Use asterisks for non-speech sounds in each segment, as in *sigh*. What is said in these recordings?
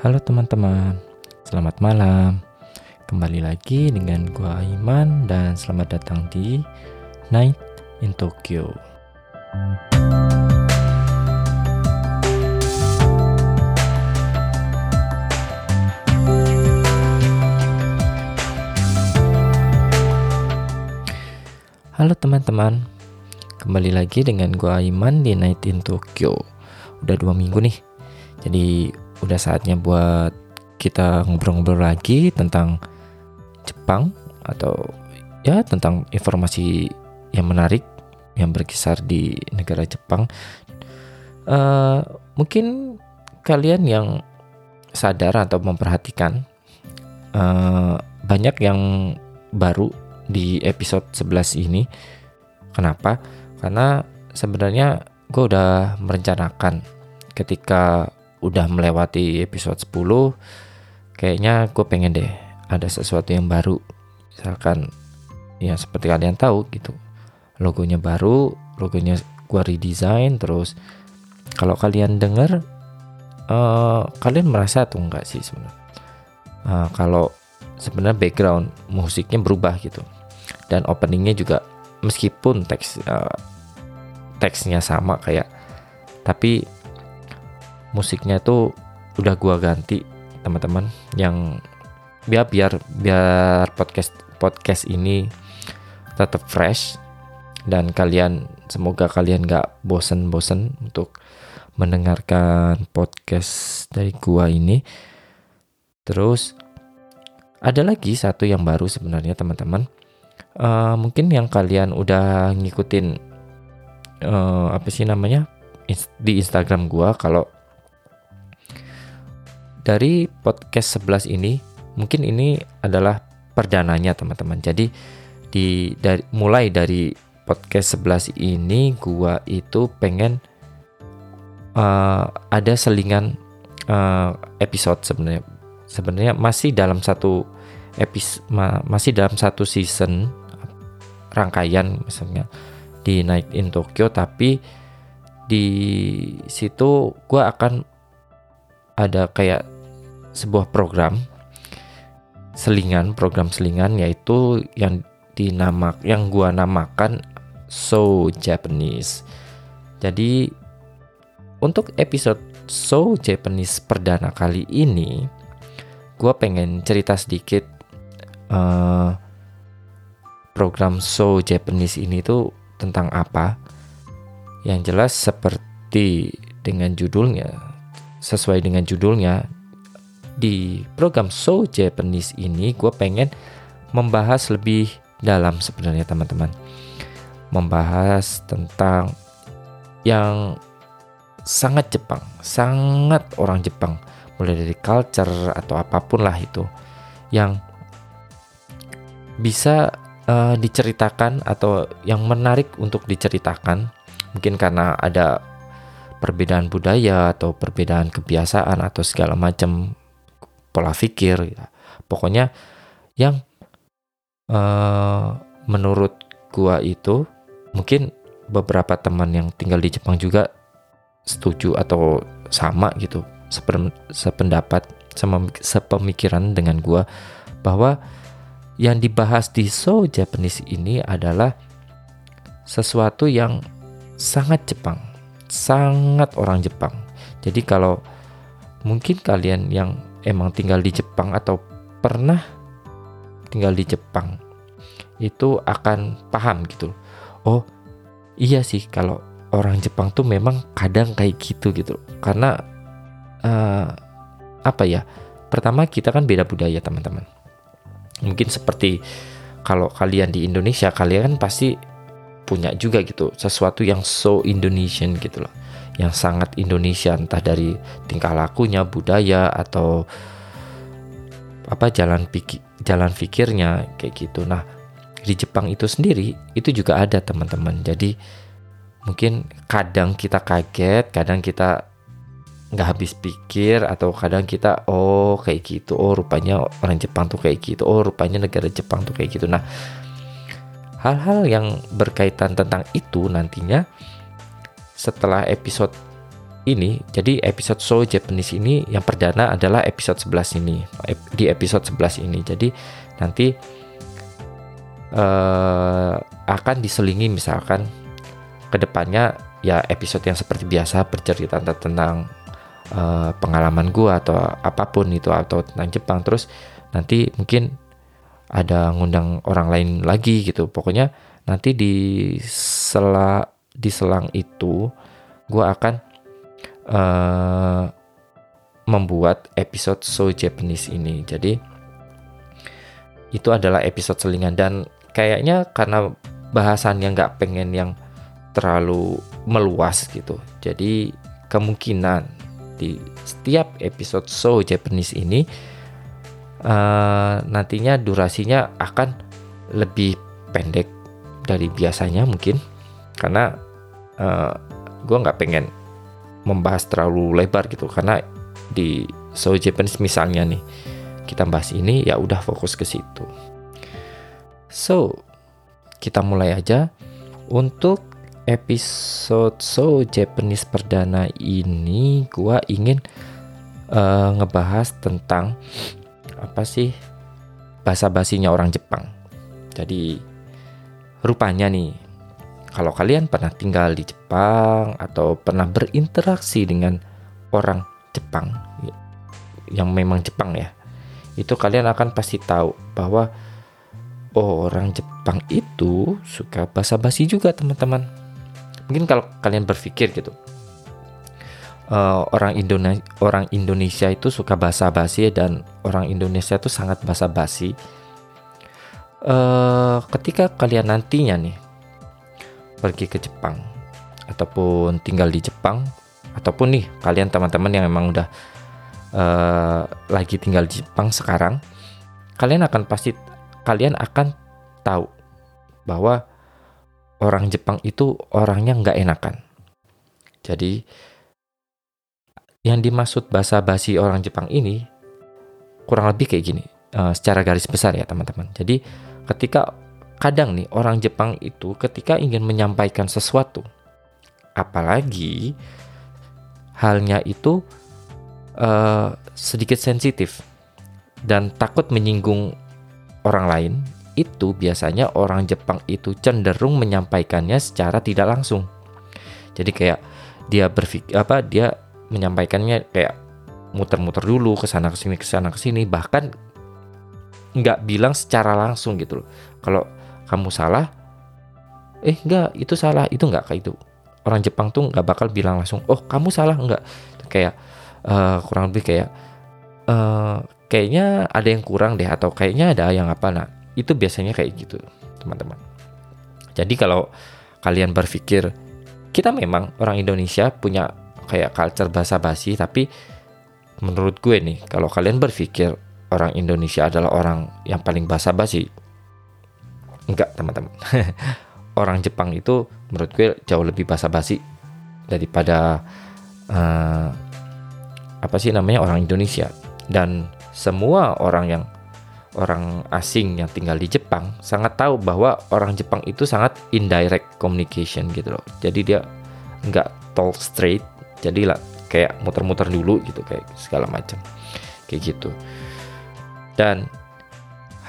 Halo teman-teman, selamat malam. Kembali lagi dengan gua Iman dan selamat datang di Night in Tokyo. Halo teman-teman, kembali lagi dengan gua Iman di Night in Tokyo. Udah dua minggu nih, jadi udah saatnya buat kita ngobrol-ngobrol lagi tentang Jepang atau ya tentang informasi yang menarik yang berkisar di negara Jepang. Uh, mungkin kalian yang sadar atau memperhatikan uh, banyak yang baru di episode 11 ini. Kenapa? Karena sebenarnya gue udah merencanakan ketika udah melewati episode 10 kayaknya gue pengen deh ada sesuatu yang baru. Misalkan ya seperti kalian tahu gitu logonya baru logonya gue redesign terus kalau kalian dengar uh, kalian merasa tuh enggak sih sebenarnya? Uh, kalau sebenarnya background musiknya berubah gitu dan openingnya juga meskipun teks uh, teksnya sama kayak tapi musiknya itu udah gua ganti teman-teman yang biar biar biar podcast podcast ini tetap fresh. Dan kalian semoga kalian gak bosen-bosen untuk mendengarkan podcast dari gua ini. Terus ada lagi satu yang baru sebenarnya teman-teman. Uh, mungkin yang kalian udah ngikutin uh, apa sih namanya di Instagram gua kalau dari podcast 11 ini mungkin ini adalah perdananya teman-teman. Jadi di dari mulai dari podcast 11 ini gua itu pengen uh, ada selingan uh, episode sebenarnya. Sebenarnya masih dalam satu episode ma masih dalam satu season rangkaian misalnya di Night in Tokyo tapi di situ gua akan ada kayak sebuah program selingan program selingan yaitu yang dinamak yang gua namakan So Japanese. Jadi untuk episode So Japanese perdana kali ini gua pengen cerita sedikit uh, program So Japanese ini tuh tentang apa. Yang jelas seperti dengan judulnya sesuai dengan judulnya di program So Japanese ini gue pengen membahas lebih dalam sebenarnya teman-teman. Membahas tentang yang sangat Jepang sangat orang Jepang mulai dari culture atau apa pun lah itu yang bisa uh, diceritakan atau yang menarik untuk diceritakan. Mungkin karena ada perbedaan budaya atau perbedaan kebiasaan atau segala macam pola pikir ya. pokoknya yang uh, menurut gua itu mungkin beberapa teman yang tinggal di Jepang juga setuju atau sama gitu sependapat sama sepemikiran dengan gua bahwa yang dibahas di So Japanese ini adalah sesuatu yang sangat Jepang sangat orang Jepang. Jadi kalau mungkin kalian yang emang tinggal di Jepang atau pernah tinggal di Jepang itu akan paham gitu. Oh, iya sih kalau orang Jepang tuh memang kadang kayak gitu gitu. Karena uh, apa ya? Pertama kita kan beda budaya teman-teman. Mungkin seperti kalau kalian di Indonesia kalian kan pasti punya juga gitu sesuatu yang so Indonesian gitu loh yang sangat Indonesia entah dari tingkah lakunya budaya atau apa jalan pikir jalan pikirnya kayak gitu. Nah di Jepang itu sendiri itu juga ada teman-teman. Jadi mungkin kadang kita kaget kadang kita nggak habis pikir atau kadang kita oh kayak gitu oh rupanya orang Jepang tuh kayak gitu oh rupanya negara Jepang tuh kayak gitu. Nah hal-hal yang berkaitan tentang itu nantinya setelah episode ini jadi episode So Japanese ini yang perdana adalah episode 11 ini di episode 11 ini. Jadi nanti uh, akan diselingi misalkan ke depannya ya episode yang seperti biasa bercerita tentang uh, pengalaman gua atau apa pun itu atau tentang Jepang. Terus nanti mungkin ada ngundang orang lain lagi gitu. Pokoknya nanti di sela di selang itu gua akan uh, membuat episode So Japanese ini. Jadi itu adalah episode selingan dan kayaknya karena bahasan yang nggak pengen yang terlalu meluas gitu. Jadi kemungkinan di setiap episode So Japanese ini uh, nantinya durasinya akan lebih pendek dari biasanya mungkin karena uh, gue nggak pengen membahas terlalu lebar gitu karena di So Japanese misalnya nih kita bahas ini ya udah fokus ke situ. So kita mulai aja untuk episode So Japanese perdana ini gua ingin uh, ngebahas tentang apa sih bahasa basinya orang Jepang. Jadi rupanya nih kalau kalian pernah tinggal di Jepang atau pernah berinteraksi dengan orang Jepang yang memang Jepang ya, itu kalian akan pasti tahu bahwa oh, orang Jepang itu suka basa-basi juga teman-teman. Mungkin kalau kalian berpikir gitu, uh, orang Indonesia orang Indonesia itu suka basa-basi dan orang Indonesia itu sangat basa-basi. Uh, ketika kalian nantinya nih pergi ke Jepang. Ataupun tinggal di Jepang. Ataupun nih kalian teman-teman yang memang udah uh, lagi tinggal di Jepang sekarang kalian akan pasti kalian akan tahu bahwa orang Jepang itu orangnya nggak enakan. Jadi yang dimaksud bahasa basi orang Jepang ini kurang lebih kayak gini uh, secara garis besar ya teman-teman. Jadi ketika kadang nih orang Jepang itu ketika ingin menyampaikan sesuatu, apalagi halnya itu uh, sedikit sensitif dan takut menyinggung orang lain, itu biasanya orang Jepang itu cenderung menyampaikannya secara tidak langsung. Jadi kayak dia berpikir apa dia menyampaikannya kayak muter-muter dulu ke sana ke sini ke sana ke sini bahkan nggak bilang secara langsung gitu loh. Kalau kamu salah? Eh enggak itu salah. Itu enggak? Kayak itu orang Jepang tuh nggak bakal bilang langsung oh kamu salah? Enggak. Kayak uh, kurang lebih kayak uh, kayaknya ada yang kurang deh atau kayaknya ada yang apa. Nah itu biasanya kayak gitu teman-teman. Jadi kalau kalian berpikir kita memang orang Indonesia punya kayak culture bahasa basi tapi menurut gue nih kalau kalian berpikir orang Indonesia adalah orang yang paling basa basi Enggak teman-teman. *laughs* Orang Jepang itu menurut gue jauh lebih basa-basi daripada uh, apa sih namanya orang Indonesia dan semua orang yang orang asing yang tinggal di Jepang sangat tahu bahwa orang Jepang itu sangat indirect communication gitu loh. Jadi dia nggak talk straight, jadi lah kayak muter-muter dulu gitu kayak segala macam kayak gitu. Dan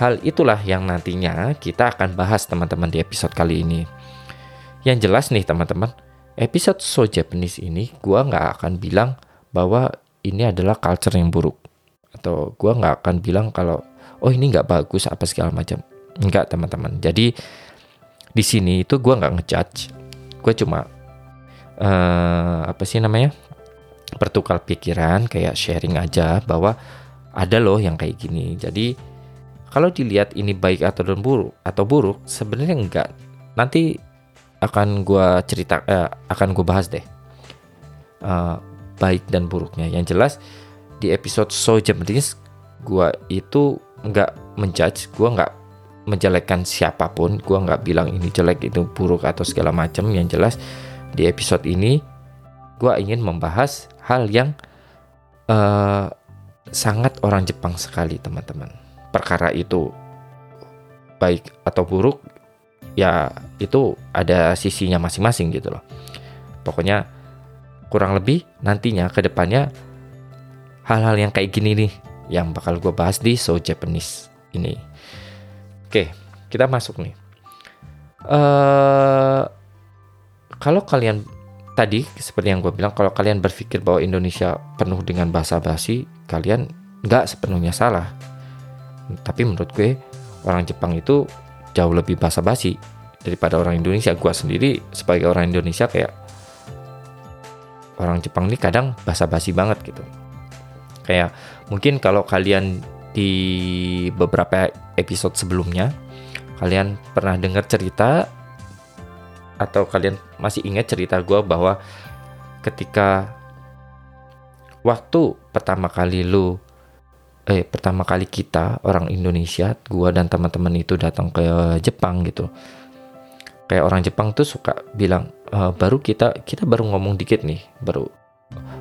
Hal itulah yang nantinya kita akan bahas teman-teman di episode kali ini. Yang jelas nih teman-teman, episode So Japanese ini gua nggak akan bilang bahwa ini adalah culture yang buruk. Atau gua nggak akan bilang kalau oh ini nggak bagus apa segala macam. Enggak teman-teman. Jadi di sini itu gua nggak ngejudge. Gue cuma uh, apa sih namanya bertukar pikiran kayak sharing aja bahwa ada loh yang kayak gini. Jadi kalau dilihat ini baik atau buruk atau buruk sebenarnya enggak. Nanti akan gue cerita eh, akan gue bahas deh. Uh, baik dan buruknya. Yang jelas di episode so Japanese gue itu enggak menjudge gue enggak menjelekkan siapa pun. Gue nggak bilang ini jelek itu buruk atau segala macam. Yang jelas di episode ini gue ingin membahas hal yang uh, sangat orang Jepang sekali teman-teman perkara itu baik atau buruk ya itu ada sisinya masing-masing gitu loh pokoknya kurang lebih nantinya ke depannya hal-hal yang kayak gini nih yang bakal gue bahas di So Japanese ini. Oke, kita masuk nih. Uh, kalau kalian tadi seperti yang gue bilang, kalau kalian berpikir bahwa Indonesia penuh dengan bahasa basi, kalian nggak sepenuhnya salah. Tapi menurut gue orang Jepang itu jauh lebih bahasa basi daripada orang Indonesia. Gue sendiri sebagai orang Indonesia kayak orang Jepang ini kadang basa-basi banget gitu. Kayak mungkin kalau kalian di beberapa episode sebelumnya kalian pernah dengar cerita atau kalian masih ingat cerita gue bahwa ketika waktu pertama kali lu eh pertama kali kita orang Indonesia gue dan teman-teman itu datang ke Jepang gitu. Kayak orang Jepang tuh suka bilang uh, baru kita kita baru ngomong dikit nih baru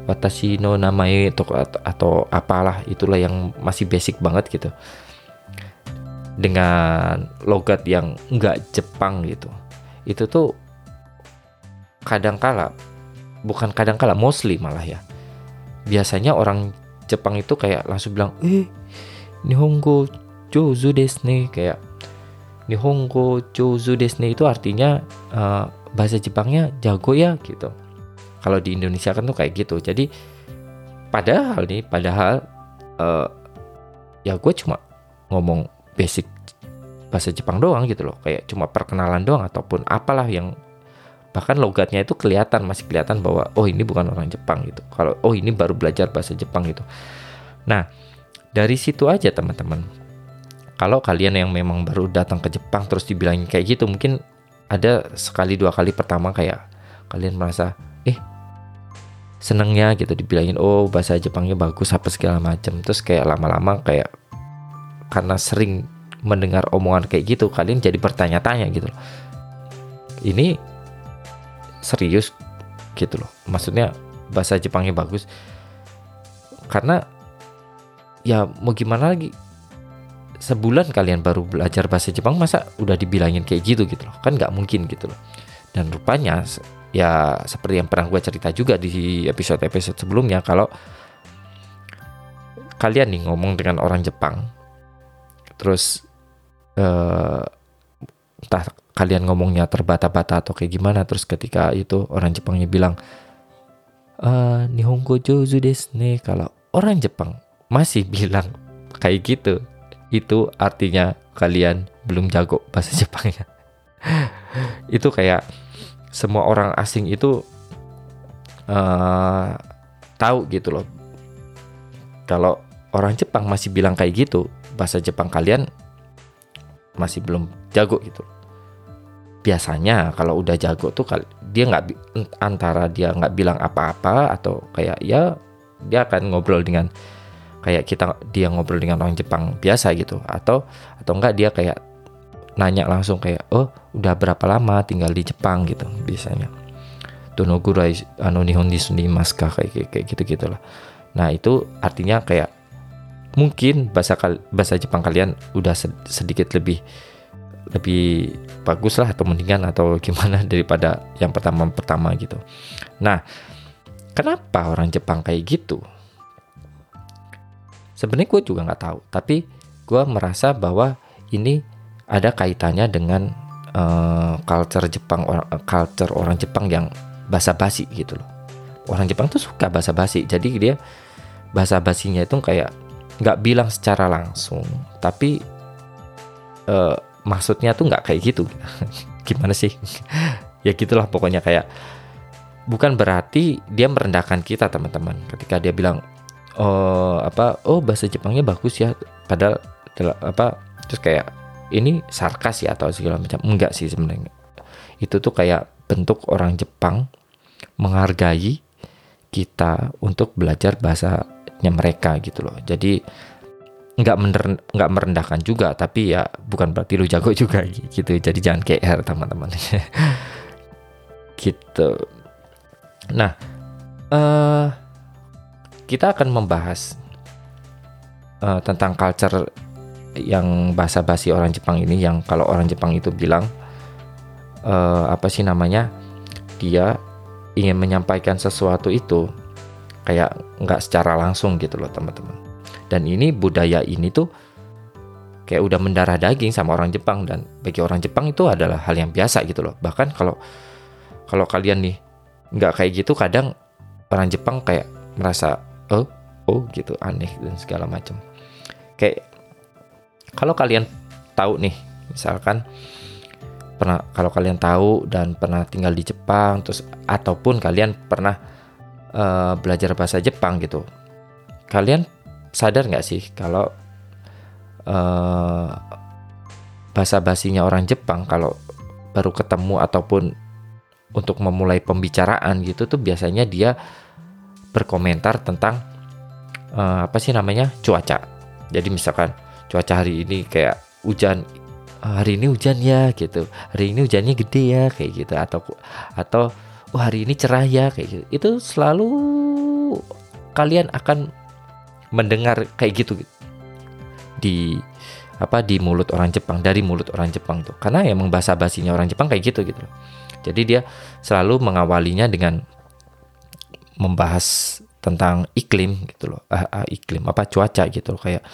watashi no namae atau, atau apalah itulah yang masih basic banget gitu. Dengan logat yang enggak Jepang gitu. Itu tuh kadang kala bukan kadang kala mostly malah ya. Biasanya orang Jepang itu kayak langsung bilang eh Nihongo Jozu desu ne kayak Nihongo Jozu desu ne itu artinya uh, bahasa Jepangnya jago ya gitu. Kalau di Indonesia kan tuh kayak gitu. Jadi padahal nih, padahal uh, ya gue cuma ngomong basic bahasa Jepang doang gitu loh. Kayak cuma perkenalan doang ataupun apalah yang bahkan logatnya itu kelihatan masih kelihatan bahwa oh ini bukan orang Jepang gitu. Kalau oh ini baru belajar bahasa Jepang gitu. Nah, dari situ aja teman-teman. Kalau kalian yang memang baru datang ke Jepang terus dibilangin kayak gitu, mungkin ada sekali dua kali pertama kayak kalian merasa eh senengnya gitu dibilangin oh bahasa Jepangnya bagus apa segala macam terus kayak lama-lama kayak karena sering mendengar omongan kayak gitu kalian jadi bertanya-tanya gitu ini serius gitu loh. Maksudnya bahasa Jepangnya bagus. Karena ya mau gimana lagi? Sebulan kalian baru belajar bahasa Jepang masa udah dibilangin kayak gitu gitu loh? Kan nggak mungkin gitu loh. Dan rupanya ya seperti yang pernah gue cerita juga di episode-episode sebelumnya kalau kalian nih ngomong dengan orang Jepang terus uh, entah kalian ngomongnya terbata-bata atau kayak gimana terus ketika itu orang Jepangnya bilang uh, Nihongo jozu desu ne kalau orang Jepang masih bilang *laughs* kayak gitu itu artinya kalian belum jago bahasa *laughs* Jepangnya. itu kayak semua orang asing itu uh, tahu gitu loh. Kalau orang Jepang masih bilang kayak gitu, bahasa Jepang kalian masih belum jago gitu. Biasanya kalau udah jago tuh dia nggak antara dia nggak bilang apa-apa atau kayak ya dia akan ngobrol dengan kayak kita dia ngobrol dengan orang Jepang biasa gitu. Atau atau enggak dia kayak nanya langsung kayak oh udah berapa lama tinggal di Jepang? gitu biasanya. Tonogurai anu nihon maska kayak kayak gitu gitulah nah itu artinya kayak mungkin bahasa bahasa Jepang kalian udah sedikit lebih lebih bagus lah atau mendingan atau gimana *laughs* daripada yang pertama pertama gitu nah kenapa orang Jepang kayak gitu Sebenarnya gue juga nggak tahu, tapi gue merasa bahwa ini ada kaitannya dengan uh, culture Jepang, orang, culture orang Jepang yang basa-basi gitu loh. Orang Jepang tuh suka basa-basi, jadi dia basa basinya itu kayak nggak bilang secara langsung, tapi uh, maksudnya tuh nggak kayak gitu. *laughs* Gimana sih? ya gitulah pokoknya kayak bukan berarti dia merendahkan kita teman-teman. Ketika dia bilang oh apa oh bahasa Jepangnya bagus ya. Padahal apa terus kayak ini sarkas ya atau segala macam. Enggak sih sebenarnya. Itu tuh kayak bentuk orang Jepang menghargai kita untuk belajar bahasanya mereka gitu loh. Jadi nggak nggak merendahkan juga tapi ya bukan berarti lu jago juga *laughs* gitu. Jadi jangan KR teman-teman. *laughs* Gitu. Nah uh, kita akan membahas uh, tentang culture yang bahasa basi orang Jepang ini yang kalau orang Jepang itu bilang uh, apa sih namanya dia ingin menyampaikan sesuatu itu kayak nggak secara langsung gitu loh teman-teman dan ini budaya ini tuh kayak udah mendarah daging sama orang Jepang. Dan bagi orang Jepang itu adalah hal yang biasa gitu loh. Bahkan kalau kalau kalian nih nggak kayak gitu kadang orang Jepang kayak merasa oh oh gitu aneh dan segala macam. Kayak kalau kalian tahu nih misalkan pernah kalau kalian tahu dan pernah tinggal di Jepang terus ataupun kalian pernah uh, belajar bahasa Jepang gitu kalian sadar nggak sih kalau uh, bahasa basinya orang Jepang kalau baru ketemu ataupun untuk memulai pembicaraan gitu tuh biasanya dia berkomentar tentang uh, apa sih namanya cuaca. Jadi misalkan cuaca hari ini kayak hujan hari ini hujan ya gitu. Hari ini hujannya gede ya kayak gitu. Atau atau oh hari ini cerah ya kayak gitu. Itu selalu kalian akan mendengar kayak gitu di apa di mulut orang Jepang dari mulut orang Jepang tuh. Karena emang bahasa basinya orang Jepang kayak gitu gitu. Jadi dia selalu mengawalinya dengan membahas tentang iklim gitu loh. Ah, ah, iklim apa cuaca gitu loh. Kayak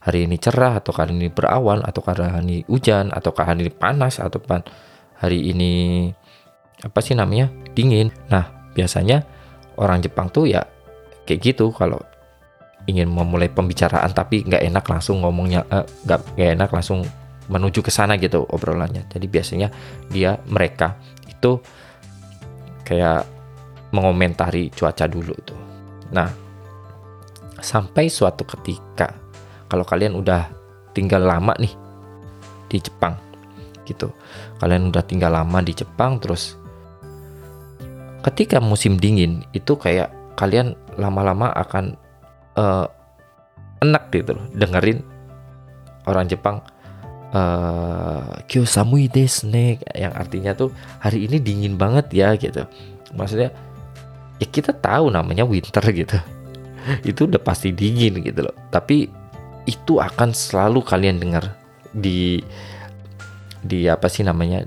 hari ini cerah atau hari ini berawan atau hari ini hujan atau hari ini panas atau hari ini apa sih namanya dingin. Nah biasanya orang Jepang tuh ya kayak gitu kalau ingin memulai pembicaraan tapi nggak enak langsung ngomongnya eh, nggak eh, enak langsung menuju ke sana gitu obrolannya. Jadi biasanya dia mereka itu kayak mengomentari cuaca dulu tuh. Nah sampai suatu ketika kalau kalian udah tinggal lama nih di Jepang gitu kalian udah tinggal lama di Jepang terus ketika musim dingin itu kayak kalian lama-lama akan uh, enak gitu loh dengerin orang Jepang uh, kyo samui desu ne yang artinya tuh hari ini dingin banget ya gitu. Maksudnya ya kita tahu namanya winter *laughs* gitu. Itu udah pasti dingin gitu loh. Tapi itu akan selalu kalian dengar di di apa sih namanya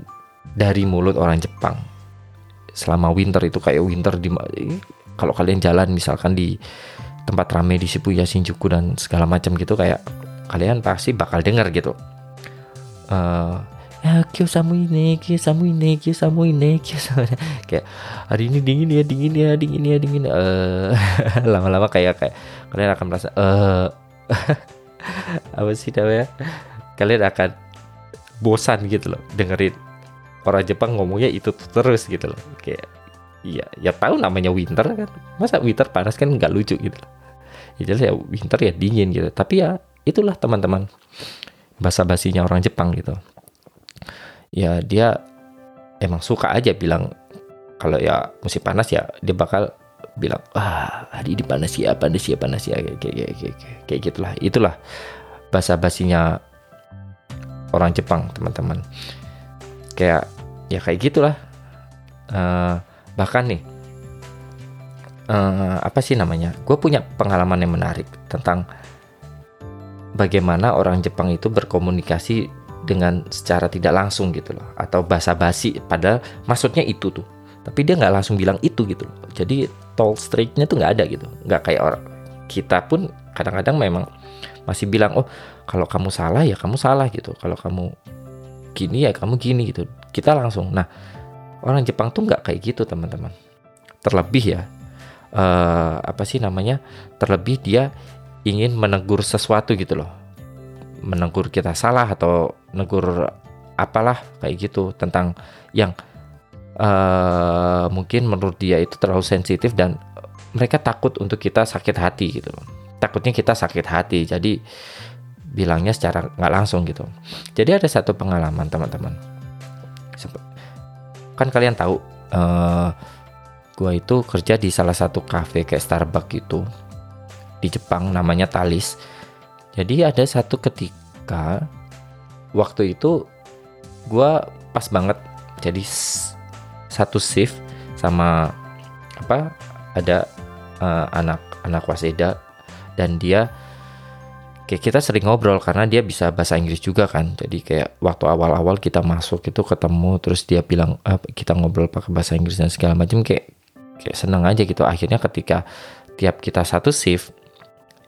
dari mulut orang Jepang. Selama winter itu kayak winter di kalau kalian jalan misalkan di tempat ramai di Shibuya Shinjuku dan segala macam gitu kayak kalian pasti bakal dengar gitu. Uh, ya kyo samu ini kyo samu ini kyo samu ini kyo samu ini. *laughs* kayak hari ini dingin ya dingin ya dingin ya dingin uh, *laughs* lama-lama kayak kayak kalian akan merasa uh, *laughs* apa sih namanya? Kalian akan bosan gitu loh dengerin orang Jepang ngomongnya itu terus gitu loh. Kayak iya ya tahu namanya winter kan? Masa winter panas kan nggak lucu gitu loh ya jelas ya winter ya dingin gitu. Tapi ya itulah teman-teman bahasa basinya orang Jepang gitu. Ya dia emang suka aja bilang kalau ya musim panas ya dia bakal bilang ah hari ini panas ya panas ya panas ya kayak kayak kayak, kayak, gitulah. Itulah bahasa basinya orang Jepang teman-teman. Kayak ya kayak gitulah. Uh, bahkan nih uh, apa sih namanya? Gue punya pengalaman yang menarik tentang bagaimana orang Jepang itu berkomunikasi dengan secara tidak langsung gitu loh atau bahasa basi. Padahal maksudnya itu tuh tapi dia nggak langsung bilang itu gitu loh. Jadi tall streetnya tuh nggak ada gitu nggak kayak orang. Kita pun kadang-kadang memang masih bilang oh kalau kamu salah ya kamu salah gitu kalau kamu gini ya kamu gini gitu. Kita langsung. Nah orang Jepang tuh nggak kayak gitu teman-teman. Terlebih ya uh, apa sih namanya terlebih dia ingin menegur sesuatu gitu loh. Menegur kita salah atau negur apalah kayak gitu tentang yang uh, mungkin menurut dia itu terlalu sensitif dan mereka takut untuk kita sakit hati gitu takutnya kita sakit hati jadi bilangnya secara nggak langsung gitu. Jadi ada satu pengalaman teman-teman. Kan kalian tahu uh, gue itu kerja di salah satu cafe kayak Starbucks gitu di Jepang namanya Talis. Jadi ada satu ketika waktu itu gue pas banget jadi satu shift sama apa ada uh, anak anak waseda dan dia kayak kita sering ngobrol karena dia bisa bahasa Inggris juga kan. Jadi kayak waktu awal-awal kita masuk itu ketemu terus dia bilang ah, kita ngobrol pakai bahasa Inggris dan segala macam kayak kayak seneng aja gitu. Akhirnya ketika tiap kita satu shift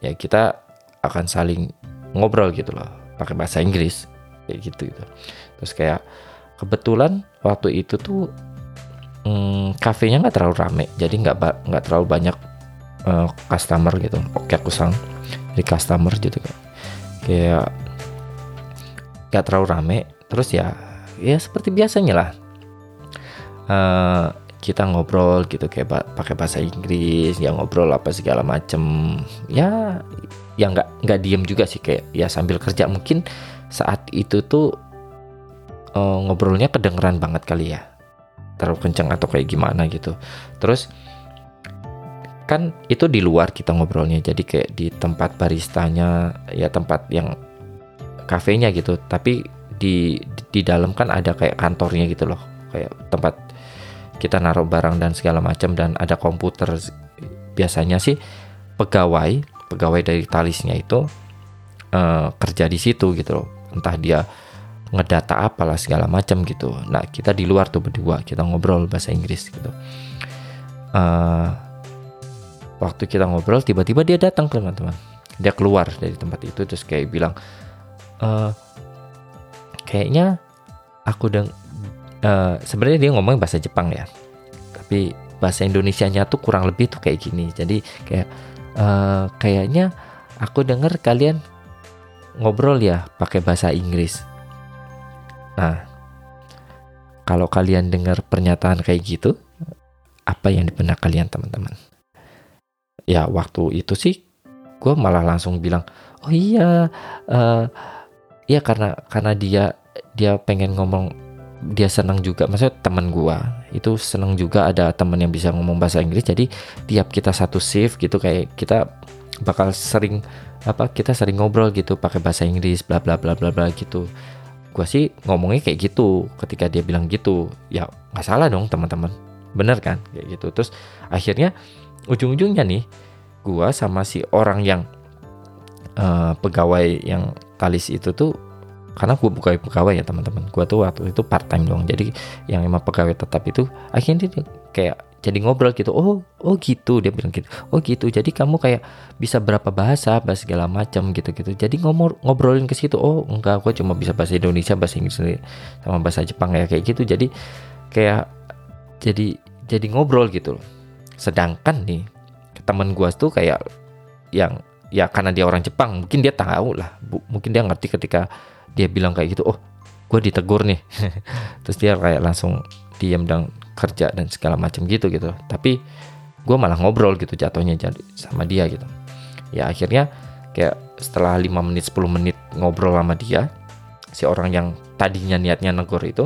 ya kita akan saling ngobrol gitu loh pakai bahasa Inggris kayak gitu gitu. Terus kayak kebetulan waktu itu tuh hmm, kafenya nggak terlalu rame jadi nggak nggak terlalu banyak uh, customer gitu oke aku sang di customer gitu kan. Kayak nggak terlalu rame terus ya ya seperti biasanya lah. Uh, kita ngobrol gitu kayak pakai bahasa Inggris ya ngobrol apa segala macem. Ya ya nggak nggak diem juga sih kayak ya sambil kerja. Mungkin saat itu tuh uh, ngobrolnya kedengeran banget kali ya. Terlalu kencang atau kayak gimana gitu. Terus kan itu di luar kita ngobrolnya. Jadi kayak di tempat baristanya ya tempat yang kafenya gitu. Tapi di di dalam kan ada kayak kantornya gitu loh. Kayak tempat kita naruh barang dan segala macam dan ada komputer biasanya sih pegawai pegawai dari talisnya itu uh, kerja di situ gitu loh. Entah dia ngedata apalah segala macam gitu. Nah kita di luar tuh berdua kita ngobrol bahasa Inggris gitu. Uh, waktu kita ngobrol tiba-tiba dia datang teman-teman. Dia keluar dari tempat itu terus kayak bilang uh, kayaknya aku deng uh, sebenarnya dia ngomong bahasa Jepang ya. Tapi bahasa Indonesia-nya tuh kurang lebih tuh kayak gini. Jadi kayak uh, kayaknya aku dengar kalian ngobrol ya pakai bahasa Inggris. Nah kalau kalian dengar pernyataan kayak gitu apa yang di kalian teman-teman? Ya waktu itu sih gue malah langsung bilang oh iya uh, ya karena karena dia dia pengen ngomong dia senang juga. Maksudnya teman gua itu senang juga ada teman yang bisa ngomong bahasa Inggris. Jadi tiap kita satu shift gitu kayak kita bakal sering apa kita sering ngobrol gitu pakai bahasa Inggris bla bla bla bla bla gitu. Gua sih ngomongnya kayak gitu. Ketika dia bilang gitu ya nggak salah dong teman-teman. Bener kan? Kayak gitu. Terus akhirnya ujung-ujungnya nih gua sama si orang yang uh, pegawai yang talis itu tuh karena gue buka pegawai ya teman-teman. Gue tuh waktu itu part time dong jadi yang emang pegawai tetap itu akhirnya dia kayak jadi ngobrol gitu. Oh oh gitu dia bilang gitu. Oh gitu. Jadi kamu kayak bisa berapa bahasa bahasa segala macam gitu gitu jadi ngomor ngobrolin ke situ. Oh enggak gue cuma bisa bahasa Indonesia bahasa Inggris sama bahasa Jepang ya kayak gitu. Jadi kayak jadi jadi ngobrol gitu sedangkan nih teman gue tuh kayak yang ya karena dia orang Jepang mungkin dia tahu lah. Bu, mungkin dia ngerti ketika dia bilang kayak gitu oh gue ditegur nih. *laughs* Terus dia kayak langsung diam dan kerja dan segala macam gitu gitu. Tapi gue malah ngobrol gitu jatuhnya jadi sama dia gitu. Ya akhirnya kayak setelah 5 menit 10 menit ngobrol sama dia si orang yang tadinya niatnya negur itu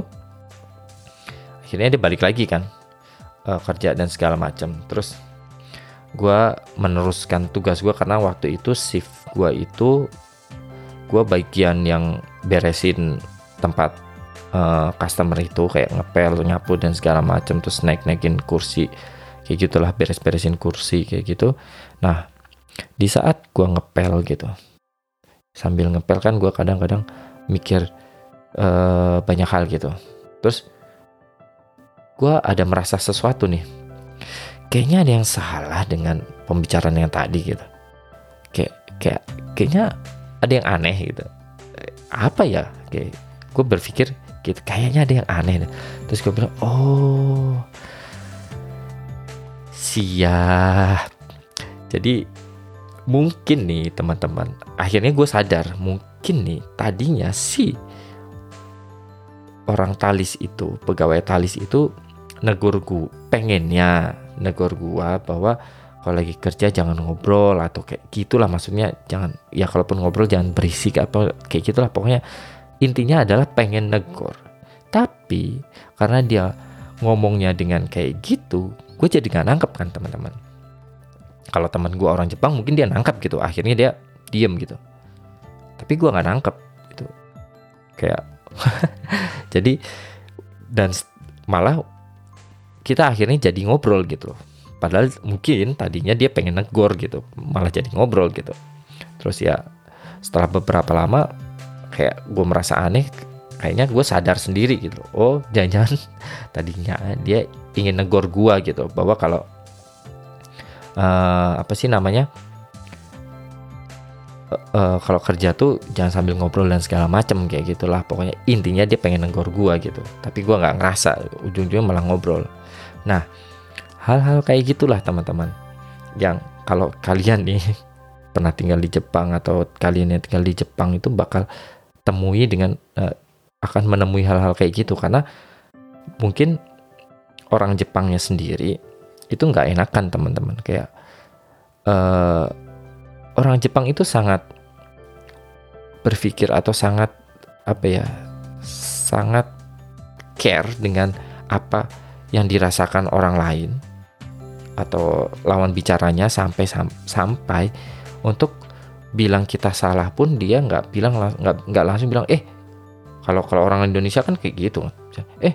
akhirnya dia balik lagi kan uh, kerja dan segala macam. Terus gue meneruskan tugas gue karena waktu itu shift gue itu gue bagian yang beresin tempat uh, customer itu kayak ngepel nyapu dan segala macam terus naik naikin kursi. Kayak gitulah beres-beresin kursi kayak gitu. Nah di saat gue ngepel gitu sambil ngepel kan gue kadang-kadang mikir uh, banyak hal gitu. Terus gue ada merasa sesuatu nih. Kayaknya ada yang salah dengan pembicaraan yang tadi gitu. Kayak kayak kayaknya ada yang aneh gitu. Apa ya? Kayak gue berpikir gitu kayaknya ada yang aneh terus gue bilang oh siap. Jadi mungkin nih teman-teman akhirnya gue sadar mungkin nih tadinya si orang talis itu pegawai talis itu negur gue pengennya negur gue bahwa kalau lagi kerja jangan ngobrol atau kayak gitulah maksudnya jangan ya kalaupun ngobrol jangan berisik apa kayak gitulah. Pokoknya intinya adalah pengen negor. Tapi karena dia ngomongnya dengan kayak gitu gue jadi nggak nangkep kan teman-teman. Kalau teman gue orang Jepang mungkin dia nangkep gitu akhirnya dia diem gitu. Tapi gue nggak nangkep itu kayak *laughs* jadi dan malah kita akhirnya jadi ngobrol gitu loh Padahal mungkin tadinya dia pengen negor gitu, malah jadi ngobrol gitu. Terus ya setelah beberapa lama kayak gue merasa aneh, kayaknya gue sadar sendiri gitu. Oh jangan-jangan *laughs* tadinya dia ingin negor gue gitu, bahwa kalau uh, apa sih namanya uh, kalau kerja tuh jangan sambil ngobrol dan segala macem kayak gitulah pokoknya intinya dia pengen nenggor gua gitu tapi gua nggak ngerasa ujung-ujungnya malah ngobrol nah hal-hal kayak gitulah teman-teman. Yang kalau kalian nih *laughs* pernah tinggal di Jepang atau kalian yang tinggal di Jepang itu bakal temui dengan uh, akan menemui hal-hal kayak gitu. Karena mungkin orang Jepangnya sendiri itu nggak enakan teman-teman. Kayak uh, orang Jepang itu sangat berpikir atau sangat apa ya sangat care dengan apa yang dirasakan orang lain atau lawan bicaranya sampai sampai untuk bilang kita salah pun dia nggak bilang nggak nggak langsung bilang eh kalau kalau orang Indonesia kan kayak gitu. Eh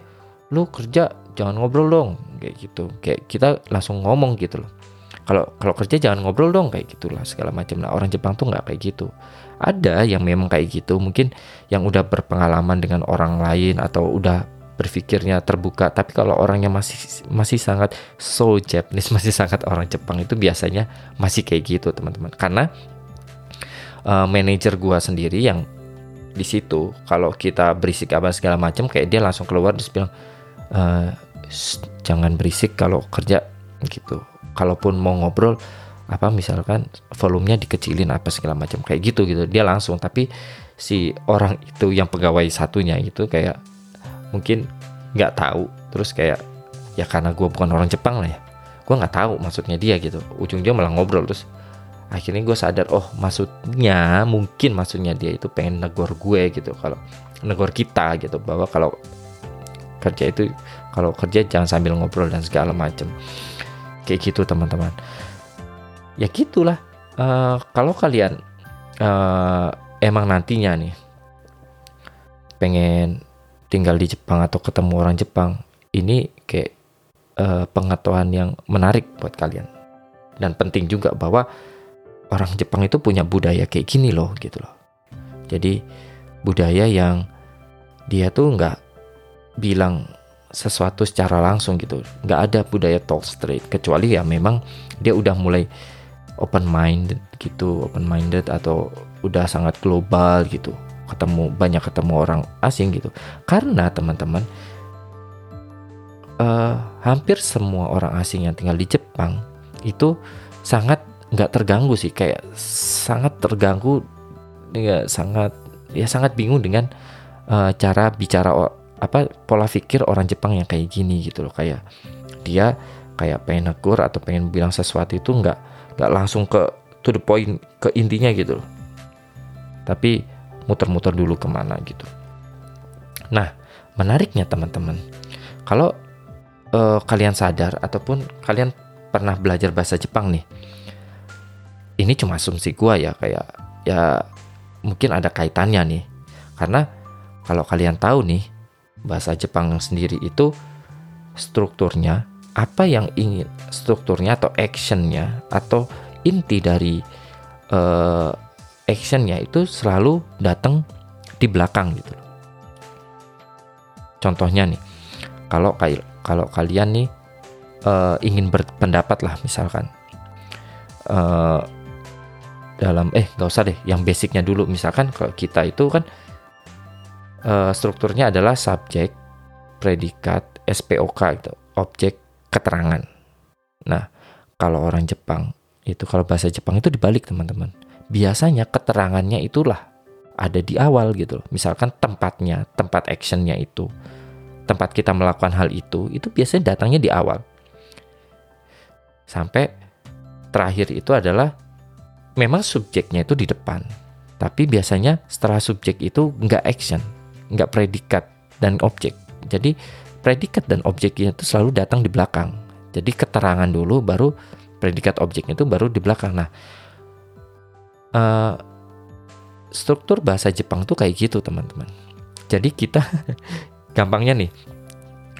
lu kerja jangan ngobrol dong. Kayak gitu. Kayak kita langsung ngomong gitu loh. Kalau kalau kerja jangan ngobrol dong kayak gitulah segala macam. Nah orang Jepang tuh nggak kayak gitu. Ada yang memang kayak gitu mungkin yang udah berpengalaman dengan orang lain atau udah berpikirnya terbuka. Tapi kalau orangnya masih masih sangat so Japanese *laughs* masih sangat orang Jepang itu biasanya masih kayak gitu teman-teman. Karena uh, manajer gua sendiri yang di situ kalau kita berisik apa segala macam kayak dia langsung keluar terus bilang uh, jangan berisik kalau kerja gitu. Kalaupun mau ngobrol apa misalkan volumenya dikecilin apa segala macam kayak gitu gitu. Dia langsung tapi si orang itu yang pegawai satunya itu kayak mungkin nggak tahu. Terus kayak ya karena gue bukan orang Jepang lah ya. Gue nggak tahu maksudnya dia gitu. Ujung dia malah ngobrol terus akhirnya gue sadar oh maksudnya mungkin maksudnya dia itu pengen negor gue gitu. Kalau negor kita gitu bahwa kalau kerja itu kalau kerja jangan sambil ngobrol dan segala macam kayak gitu teman-teman. Ya gitulah. Uh, kalau kalian uh, emang nantinya nih pengen tinggal di Jepang atau ketemu orang Jepang ini kayak uh, pengetahuan yang menarik buat kalian. Dan penting juga bahwa orang Jepang itu punya budaya kayak gini loh gitu loh. Jadi budaya yang dia tuh nggak bilang sesuatu secara langsung gitu. Nggak ada budaya talk straight kecuali ya memang dia udah mulai open minded gitu open minded atau udah sangat global gitu ketemu banyak ketemu orang asing gitu. Karena teman-teman uh, hampir semua orang asing yang tinggal di Jepang itu sangat nggak terganggu sih. Kayak sangat terganggu ya sangat ya sangat bingung dengan uh, cara bicara apa pola pikir orang Jepang yang kayak gini gitu loh. Kayak dia kayak pengen negur atau pengen bilang sesuatu itu nggak nggak langsung ke to the point ke intinya gitu loh. Tapi muter-muter dulu ke mana gitu. Nah menariknya teman-teman kalau uh, kalian sadar ataupun kalian pernah belajar bahasa Jepang nih ini cuma asumsi gua ya kayak ya mungkin ada kaitannya nih. Karena kalau kalian tahu nih bahasa Jepang sendiri itu strukturnya apa yang ingin strukturnya atau actionnya atau inti dari uh, actionnya itu selalu datang di belakang gitu Contohnya nih, kalau kalau kalian nih uh, ingin berpendapat lah misalkan uh, dalam eh nggak usah deh, yang basicnya dulu misalkan kalau kita itu kan uh, strukturnya adalah subjek, predikat, SPOK itu, objek keterangan. Nah, kalau orang Jepang itu kalau bahasa Jepang itu dibalik teman-teman. Biasanya keterangannya itulah ada di awal gitu loh. Misalkan tempatnya, tempat actionnya itu, tempat kita melakukan hal itu, itu biasanya datangnya di awal. Sampai terakhir itu adalah memang subjeknya itu di depan. Tapi biasanya setelah subjek itu nggak action, nggak predikat dan objek. Jadi predikat dan objeknya itu selalu datang di belakang. Jadi keterangan dulu baru predikat objeknya itu baru di belakang. Nah, uh, struktur bahasa Jepang tuh kayak gitu teman-teman. Jadi kita *laughs* gampangnya nih,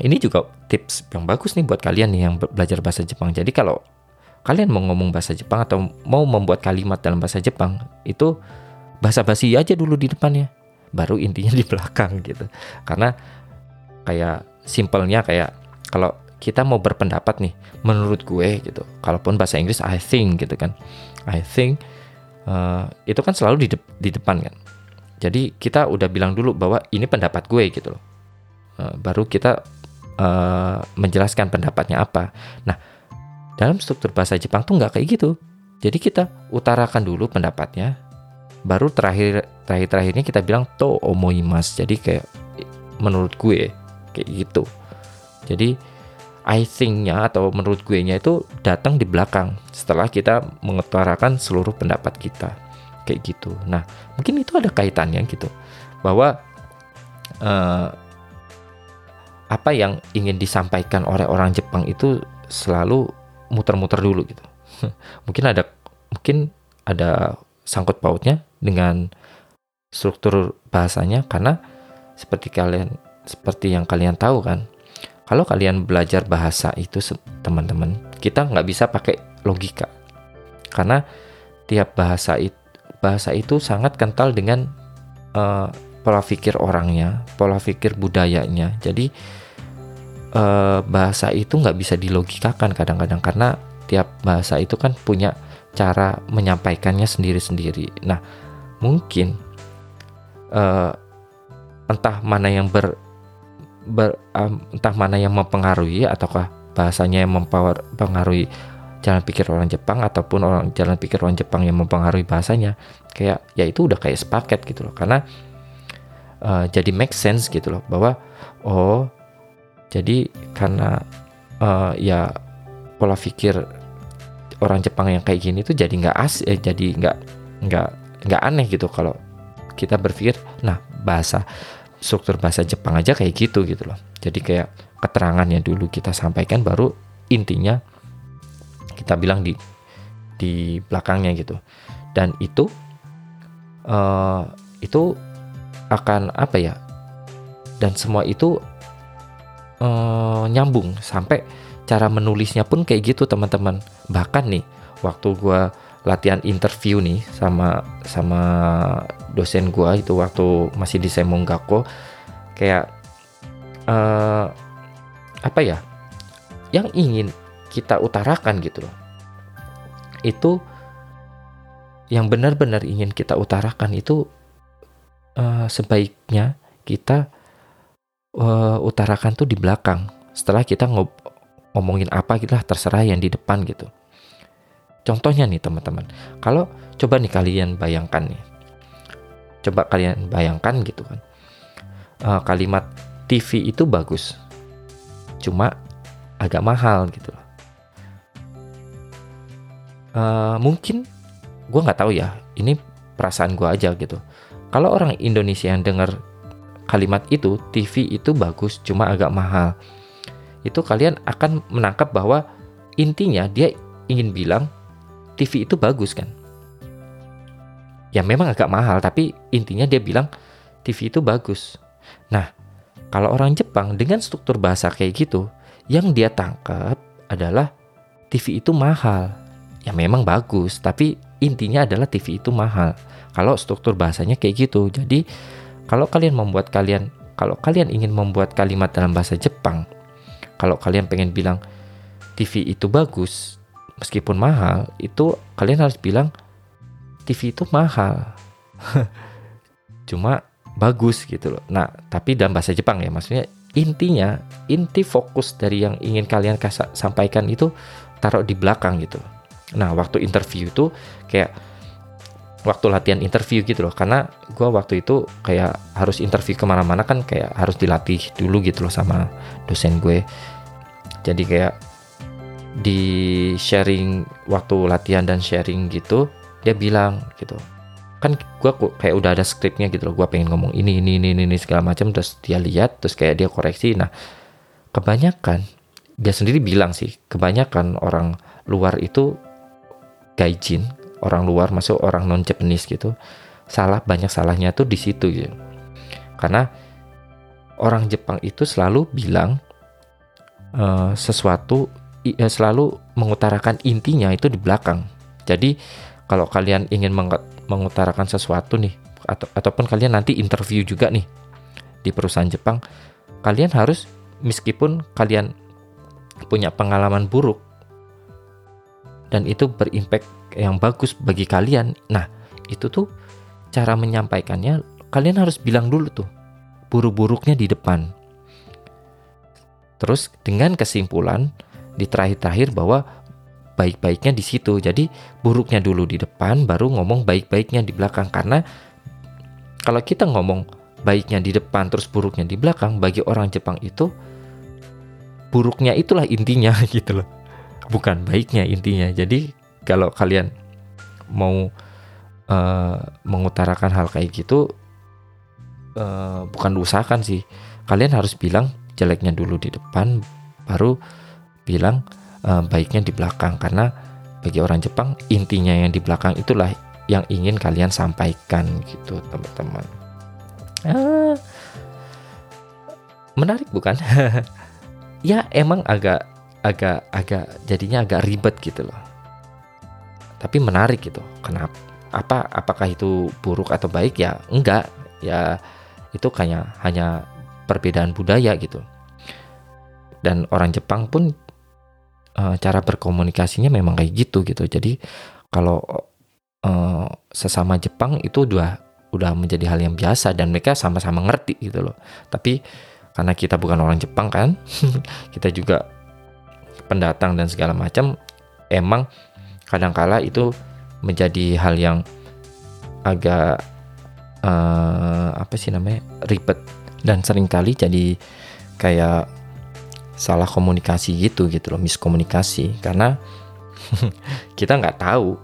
ini juga tips yang bagus nih buat kalian nih yang belajar bahasa Jepang. Jadi kalau kalian mau ngomong bahasa Jepang atau mau membuat kalimat dalam bahasa Jepang itu bahasa basi aja dulu di depannya baru intinya *laughs* di belakang gitu karena kayak simpelnya kayak kalau kita mau berpendapat nih menurut gue gitu kalaupun bahasa Inggris I think gitu kan I think uh, itu kan selalu di, de di depan kan. Jadi kita udah bilang dulu bahwa ini pendapat gue gitu loh. Uh, baru kita uh, menjelaskan pendapatnya apa. Nah dalam struktur bahasa Jepang tuh nggak kayak gitu. Jadi kita utarakan dulu pendapatnya baru terakhir terakhir terakhirnya kita bilang to omoimas jadi kayak menurut gue kayak gitu. Jadi I think-nya atau menurut gue nya itu datang di belakang setelah kita mengutarakan seluruh pendapat kita. Kayak gitu. Nah mungkin itu ada kaitannya gitu. Bahwa uh, apa yang ingin disampaikan oleh orang Jepang itu selalu muter-muter dulu gitu. *laughs* Mungkin ada mungkin ada sangkut pautnya dengan struktur bahasanya karena seperti kalian seperti yang kalian tahu kan kalau kalian belajar bahasa itu teman-teman kita nggak bisa pakai logika. Karena tiap bahasa itu bahasa itu sangat kental dengan uh, pola pikir orangnya pola pikir budayanya. Jadi uh, bahasa itu nggak bisa dilogikakan kadang-kadang karena tiap bahasa itu kan punya cara menyampaikannya sendiri-sendiri. Nah mungkin uh, entah mana yang ber ber, um, entah mana yang mempengaruhi ataukah bahasanya yang mempengaruhi jalan pikir orang Jepang ataupun orang jalan pikir orang Jepang yang mempengaruhi bahasanya. Kayak ya itu udah kayak sepaket gitu loh. Karena uh, jadi make sense gitu loh. Bahwa oh jadi karena uh, ya pola pikir orang Jepang yang kayak gini tuh jadi nggak as eh, jadi nggak nggak nggak aneh gitu kalau kita berpikir nah bahasa struktur bahasa Jepang aja kayak gitu gitu loh. Jadi kayak keterangan yang dulu kita sampaikan baru intinya kita bilang di di belakangnya gitu. Dan itu uh, itu akan apa ya? Dan semua itu uh, nyambung sampai cara menulisnya pun kayak gitu teman-teman. Bahkan nih waktu gue latihan interview nih sama sama dosen gua itu waktu masih di Semonggako kayak uh, apa ya yang ingin kita utarakan gitu loh. Itu yang benar-benar ingin kita utarakan itu uh, sebaiknya kita uh, utarakan tuh di belakang. Setelah kita ngomongin apa gitu lah terserah yang di depan gitu Contohnya nih teman-teman, kalau coba nih kalian bayangkan nih, coba kalian bayangkan gitu kan, uh, kalimat TV itu bagus, cuma agak mahal gitu. Loh. Uh, mungkin gue nggak tahu ya, ini perasaan gue aja gitu. Kalau orang Indonesia yang dengar kalimat itu TV itu bagus, cuma agak mahal, itu kalian akan menangkap bahwa intinya dia ingin bilang TV itu bagus kan? Ya memang agak mahal tapi intinya dia bilang TV itu bagus. Nah kalau orang Jepang dengan struktur bahasa kayak gitu yang dia tangkap adalah TV itu mahal. Ya memang bagus tapi intinya adalah TV itu mahal. Kalau struktur bahasanya kayak gitu jadi kalau kalian membuat kalian kalau kalian ingin membuat kalimat dalam bahasa Jepang kalau kalian pengen bilang TV itu bagus meskipun mahal itu kalian harus bilang TV itu mahal. *laughs* Cuma bagus gitu loh. Nah tapi dalam bahasa Jepang ya maksudnya intinya inti fokus dari yang ingin kalian kasa, sampaikan itu taruh di belakang gitu nah waktu interview itu kayak waktu latihan interview gitu loh. Karena gue waktu itu kayak harus interview ke mana-mana kan kayak harus dilatih dulu gitu loh sama dosen gue. Jadi kayak di sharing waktu latihan dan sharing gitu dia bilang gitu kan gue kayak udah ada skripnya gitu loh gue pengen ngomong ini ini ini ini segala macam terus dia lihat terus kayak dia koreksi. Nah kebanyakan dia sendiri bilang sih kebanyakan orang luar itu gaijin orang luar masuk orang non Japanese gitu salah banyak salahnya tuh di situ gitu. Karena orang Jepang itu selalu bilang uh, sesuatu selalu mengutarakan intinya itu di belakang. Jadi kalau kalian ingin mengutarakan sesuatu nih atau ataupun kalian nanti interview juga nih di perusahaan Jepang, kalian harus meskipun kalian punya pengalaman buruk dan itu berimpact yang bagus bagi kalian. Nah, itu tuh cara menyampaikannya kalian harus bilang dulu tuh buruk-buruknya di depan. Terus dengan kesimpulan di terakhir-terakhir bahwa baik-baiknya di situ. Jadi buruknya dulu di depan baru ngomong baik-baiknya di belakang karena kalau kita ngomong baiknya di depan terus buruknya di belakang bagi orang Jepang itu buruknya itulah intinya *laughs* gitu loh. Bukan baiknya intinya. Jadi kalau kalian mau uh, mengutarakan hal kayak gitu uh, bukan usahakan sih. Kalian harus bilang jeleknya dulu di depan baru bilang uh, baiknya di belakang karena bagi orang Jepang intinya yang di belakang itulah yang ingin kalian sampaikan gitu teman-teman. Ah, menarik bukan? *laughs* ya emang agak agak agak jadinya agak ribet gitu loh. Tapi menarik gitu. Kenapa? Apa apakah itu buruk atau baik ya? Enggak. Ya itu kayak hanya perbedaan budaya gitu. Dan orang Jepang pun uh, cara berkomunikasinya memang kayak gitu gitu. Jadi kalau uh, sesama Jepang itu udah udah menjadi hal yang biasa dan mereka sama-sama ngerti gitu loh. Tapi karena kita bukan orang Jepang kan, *laughs* kita juga pendatang dan segala macam, emang kadangkala itu menjadi hal yang agak uh, apa sih namanya ribet dan sering kali jadi kayak salah komunikasi gitu gitu loh miskomunikasi karena *laughs* kita nggak tahu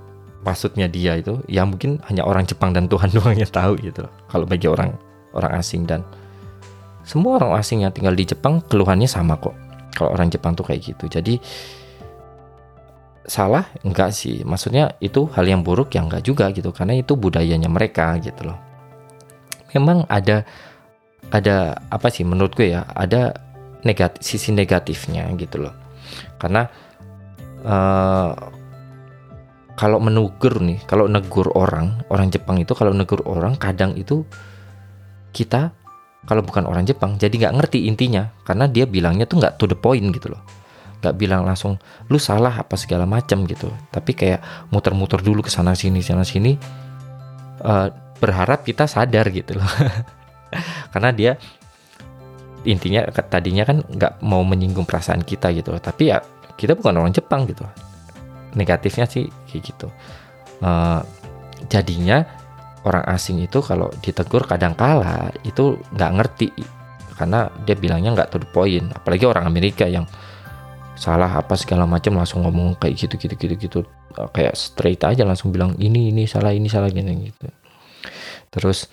maksudnya dia itu ya mungkin hanya orang Jepang dan Tuhan *laughs* doang yang tahu gitu loh. Kalau bagi orang orang asing dan semua orang asing yang tinggal di Jepang keluhannya sama kok. Kalau orang Jepang tuh kayak gitu. Jadi salah enggak sih. Maksudnya itu hal yang buruk yang enggak juga gitu karena itu budayanya mereka gitu loh. Memang ada ada apa sih menurut gue ya, ada negatif sisi negatifnya gitu loh. Karena uh, kalau menegur nih, kalau negur orang, orang Jepang itu kalau negur orang kadang itu kita kalau bukan orang Jepang jadi nggak ngerti intinya. Karena dia bilangnya tuh nggak to the point gitu loh. Nggak bilang langsung lu salah apa segala macam gitu. Tapi kayak muter-muter dulu ke sana sini sana sini uh, berharap kita sadar gitu loh. *laughs* Karena dia intinya tadinya kan nggak mau menyinggung perasaan kita gitu. Tapi ya kita bukan orang Jepang gitu. Negatifnya sih kayak gitu. Uh, jadinya orang asing itu kalau ditegur kadang kala itu nggak ngerti. Karena dia bilangnya nggak to the point. Apalagi orang Amerika yang salah apa segala macam langsung ngomong kayak gitu gitu gitu gitu. Kayak straight aja langsung bilang ini ini salah ini salah gini gitu. Terus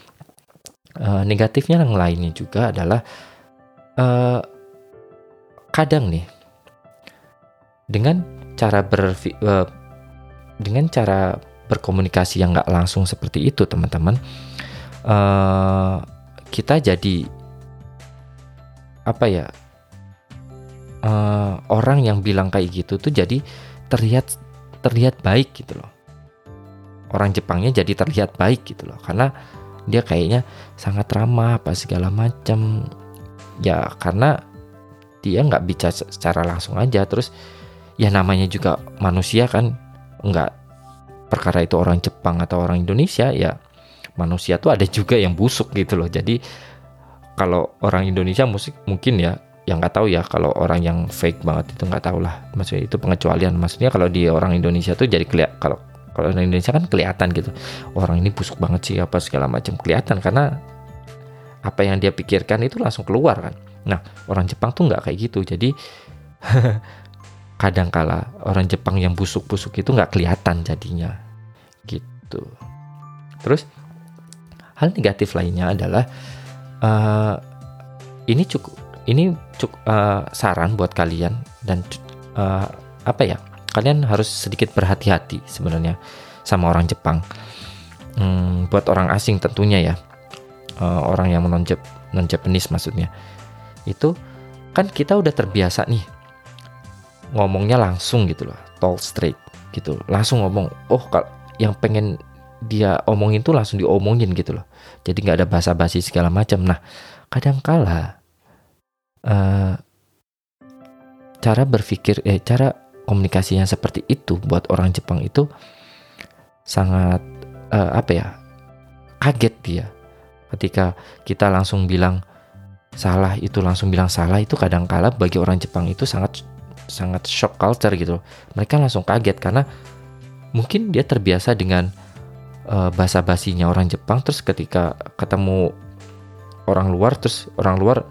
uh, negatifnya yang lainnya juga adalah uh, kadang nih dengan cara ber uh, dengan cara berkomunikasi yang nggak langsung seperti itu teman-teman uh, kita jadi apa ya uh, orang yang bilang kayak gitu tuh jadi terlihat terlihat baik gitu loh. Orang Jepangnya jadi terlihat baik gitu loh karena dia kayaknya sangat ramah apa segala macam ya karena dia nggak bicara secara langsung aja. Terus ya namanya juga manusia kan nggak perkara itu orang Jepang atau orang Indonesia ya manusia tuh ada juga yang busuk gitu loh. Jadi kalau orang Indonesia musik mungkin ya yang nggak tahu ya. Kalau orang yang fake banget itu nggak tahu lah. Maksudnya itu pengecualian. Maksudnya kalau di orang Indonesia tuh jadi kelihatan kalau kalau orang Indonesia kan kelihatan gitu. Orang ini busuk banget sih apa segala macam. Kelihatan karena apa yang dia pikirkan itu langsung keluar kan nah orang Jepang tuh nggak kayak gitu jadi *laughs* kadangkala orang Jepang yang busuk-busuk itu nggak kelihatan jadinya gitu. Terus hal negatif lainnya adalah uh, ini cukup ini cukup uh, saran buat kalian dan uh, apa ya kalian harus sedikit berhati-hati sebenarnya sama orang Jepang. Hmm, buat orang asing tentunya ya uh, orang yang non non Japanese maksudnya. Itu kan kita udah terbiasa nih ngomongnya langsung gitu loh tall straight gitu. Langsung ngomong oh kalau yang pengen dia omongin tuh langsung diomongin gitu loh. Jadi nggak ada basa-basi segala macam. Nah kadang kala uh, cara berpikir eh cara komunikasi yang seperti itu buat orang Jepang itu sangat uh, apa ya kaget dia ketika kita langsung bilang salah itu langsung bilang salah itu kadang kala bagi orang Jepang itu sangat sangat shock culture gitu mereka langsung kaget karena mungkin dia terbiasa dengan uh, bahasa basinya orang Jepang terus ketika ketemu orang luar terus orang luar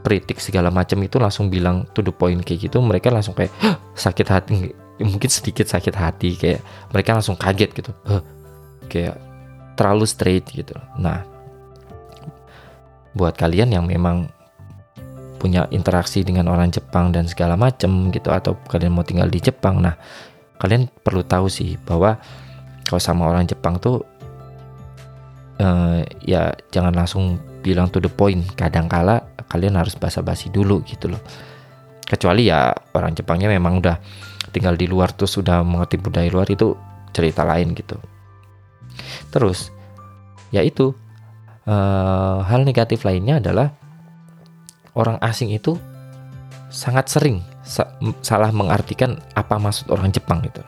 kritik segala macam itu langsung bilang to the point kayak gitu mereka langsung kayak sakit hati mungkin sedikit sakit hati kayak mereka langsung kaget gitu. Kayak terlalu straight gitu. Nah buat kalian yang memang punya interaksi dengan orang Jepang dan segala macam gitu atau kalian mau tinggal di Jepang. Nah kalian perlu tahu sih bahwa kalau sama orang Jepang tuh uh, ya jangan langsung bilang to the point. Kadangkala kalian harus basa-basi dulu gitu loh. Kecuali ya orang Jepangnya memang udah tinggal di luar tuh sudah mengerti budaya luar itu cerita lain gitu. Terus ya itu uh, hal negatif lainnya adalah orang asing itu sangat sering sa salah mengartikan apa maksud orang Jepang gitu.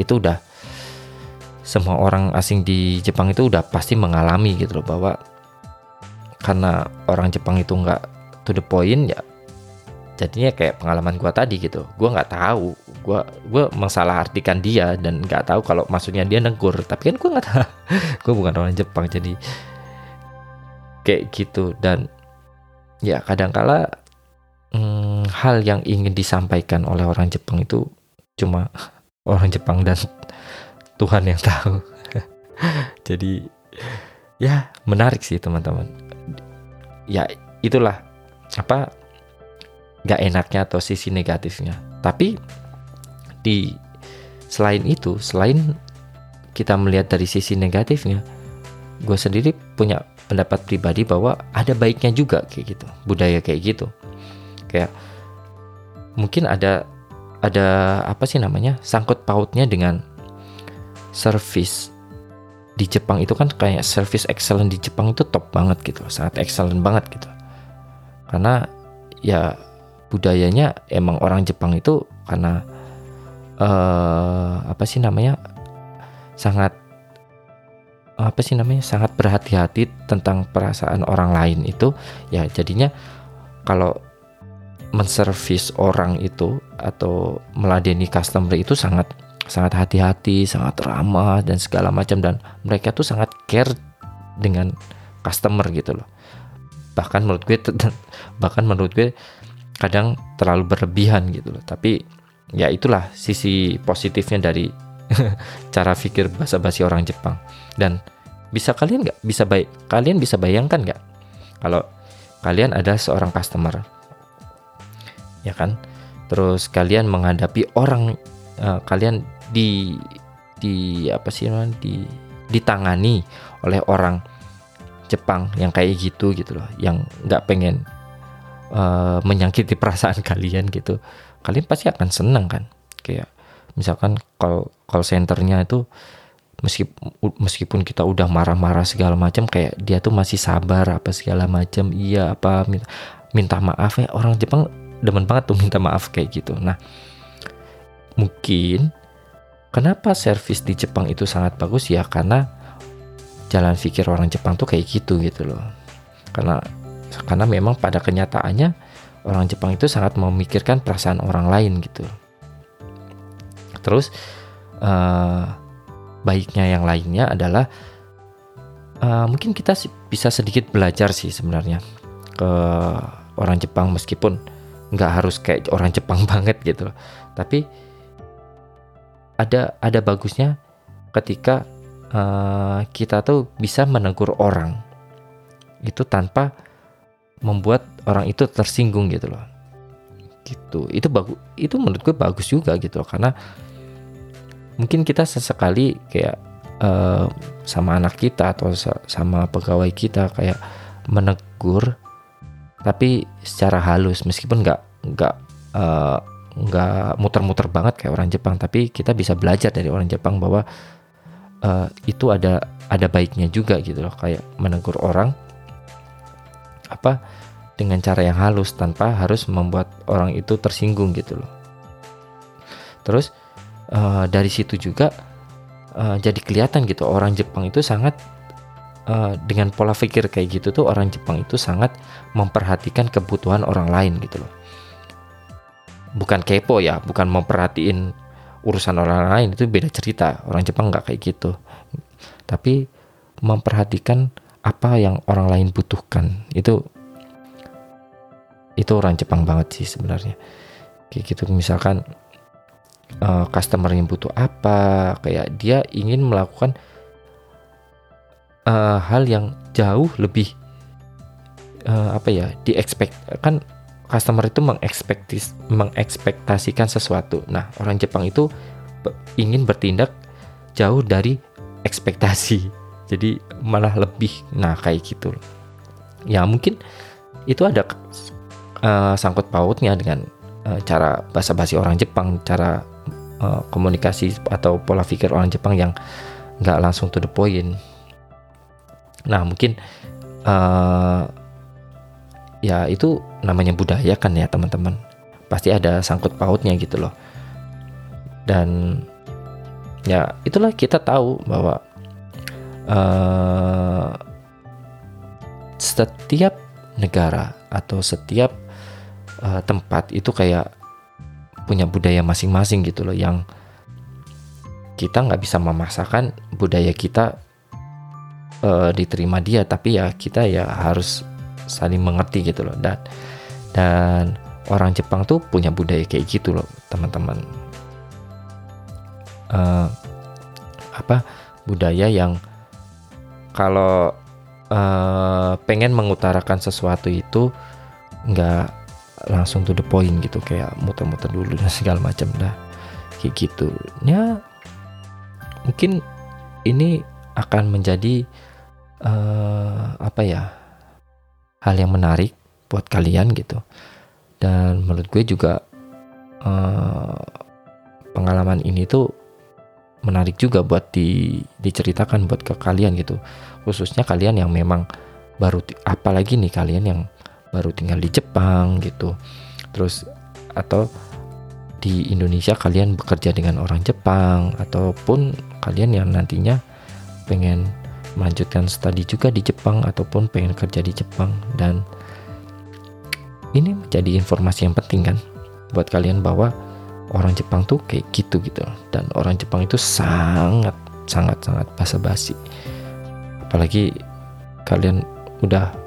Itu udah semua orang asing di Jepang itu udah pasti mengalami gitu loh bahwa karena orang Jepang itu nggak to the point ya jadinya kayak pengalaman gue tadi gitu. Gue nggak tahu gue gue mensalah artikan dia dan nggak tahu kalau maksudnya dia negur. Tapi kan gue nggak tahu. *laughs* Gue bukan orang Jepang jadi kayak gitu. Dan ya kadangkala hmm, hal yang ingin disampaikan oleh orang Jepang itu cuma *laughs* orang Jepang dan *laughs* Tuhan yang tahu. *laughs* Jadi ya menarik sih teman-teman. Ya itulah apa gak enaknya atau sisi negatifnya. Tapi di selain itu selain kita melihat dari sisi negatifnya gue sendiri punya pendapat pribadi bahwa ada baiknya juga kayak gitu budaya kayak gitu. Kayak mungkin ada ada apa sih namanya sangkut pautnya dengan service di Jepang itu kan kayak service excellent di Jepang itu top banget gitu sangat excellent banget gitu. Karena ya budayanya emang orang Jepang itu karena uh, apa sih namanya sangat apa sih namanya sangat berhati-hati tentang perasaan orang lain itu ya jadinya kalau menservis orang itu atau meladeni customer itu sangat sangat hati-hati, sangat ramah dan segala macam dan mereka tuh sangat care dengan customer gitu loh. Bahkan menurut gue bahkan menurut gue kadang terlalu berlebihan gitu loh. Tapi ya itulah sisi positifnya dari *laughs* cara pikir bahasa basi orang Jepang. Dan bisa kalian nggak? Bisa baik kalian bisa bayangkan nggak? Kalau kalian ada seorang customer ya kan? Terus kalian menghadapi orang uh, kalian di di apa sih namanya? Di ditangani oleh orang Jepang yang kayak gitu gitu loh. Yang nggak pengen uh, menyakiti perasaan *laughs* kalian gitu. Kalian pasti akan senang kan? Kayak misalkan call call centernya itu meskipun meskipun kita udah marah-marah segala macam kayak dia tuh masih sabar apa segala macam iya apa minta, minta maaf ya orang Jepang demen banget tuh minta maaf kayak gitu nah mungkin Kenapa servis di Jepang itu sangat bagus ya? Karena jalan pikir orang Jepang tuh kayak gitu gitu loh. Karena karena memang pada kenyataannya orang Jepang itu sangat memikirkan perasaan orang lain gitu. Terus uh, baiknya yang lainnya adalah uh, mungkin kita bisa sedikit belajar sih sebenarnya ke orang Jepang meskipun nggak harus kayak orang Jepang *laughs* banget gitu loh. Tapi ada ada bagusnya ketika uh, kita tuh bisa menegur orang itu tanpa membuat orang itu tersinggung gitu loh gitu itu bagus itu menurut gue bagus juga gitu loh karena mungkin kita sesekali kayak uh, sama anak kita atau sama pegawai kita kayak menegur tapi secara halus meskipun nggak nggak uh, nggak muter-muter banget kayak orang Jepang tapi kita bisa belajar dari orang Jepang bahwa uh, itu ada ada baiknya juga gitu loh kayak menegur orang apa dengan cara yang halus tanpa harus membuat orang itu tersinggung gitu loh. Terus uh, dari situ juga uh, jadi kelihatan gitu orang Jepang itu sangat uh, dengan pola pikir kayak gitu tuh orang Jepang itu sangat memperhatikan kebutuhan orang lain gitu loh. Bukan kepo ya, bukan memperhatiin urusan orang lain itu beda cerita. Orang Jepang nggak kayak gitu. Tapi memperhatikan apa yang orang lain butuhkan itu itu orang Jepang banget sih sebenarnya kayak gitu misalkan uh, customer yang butuh apa kayak dia ingin melakukan uh, hal yang jauh lebih uh, apa ya di expect kan customer itu mengekspektis mengekspektasikan sesuatu. Nah orang Jepang itu ingin bertindak jauh dari ekspektasi *laughs* jadi malah lebih nah kayak gitu. Ya mungkin itu ada uh, sangkut pautnya dengan uh, cara bahasa basi orang Jepang cara uh, komunikasi atau pola pikir orang Jepang yang nggak langsung to the point. Nah mungkin uh, ya itu namanya budaya kan ya teman-teman. Pasti ada sangkut pautnya gitu loh. Dan ya itulah kita tahu bahwa uh, setiap negara atau setiap uh, tempat itu kayak punya budaya masing-masing gitu loh yang kita nggak bisa memaksakan budaya kita uh, diterima dia tapi ya kita ya harus saling mengerti gitu loh. Dan dan orang Jepang tuh punya budaya kayak gitu loh teman-teman. Uh, apa budaya yang kalau uh, pengen mengutarakan sesuatu itu nggak langsung to the point gitu kayak muter-muter dulu dan segala macam dah kayak gitu. Ya mungkin ini akan menjadi uh, apa ya hal yang menarik buat kalian gitu. Dan menurut gue juga uh, pengalaman ini tuh menarik juga buat di, diceritakan buat ke kalian gitu. Khususnya kalian yang memang baru apalagi nih kalian yang baru tinggal di Jepang gitu. Terus atau di Indonesia kalian bekerja dengan orang Jepang ataupun kalian yang nantinya pengen melanjutkan studi juga di Jepang ataupun pengen kerja di Jepang. Dan ini menjadi informasi yang penting kan buat kalian bahwa orang Jepang tuh kayak gitu gitu. Dan orang Jepang itu sangat sangat sangat basa-basi. Apalagi kalian udah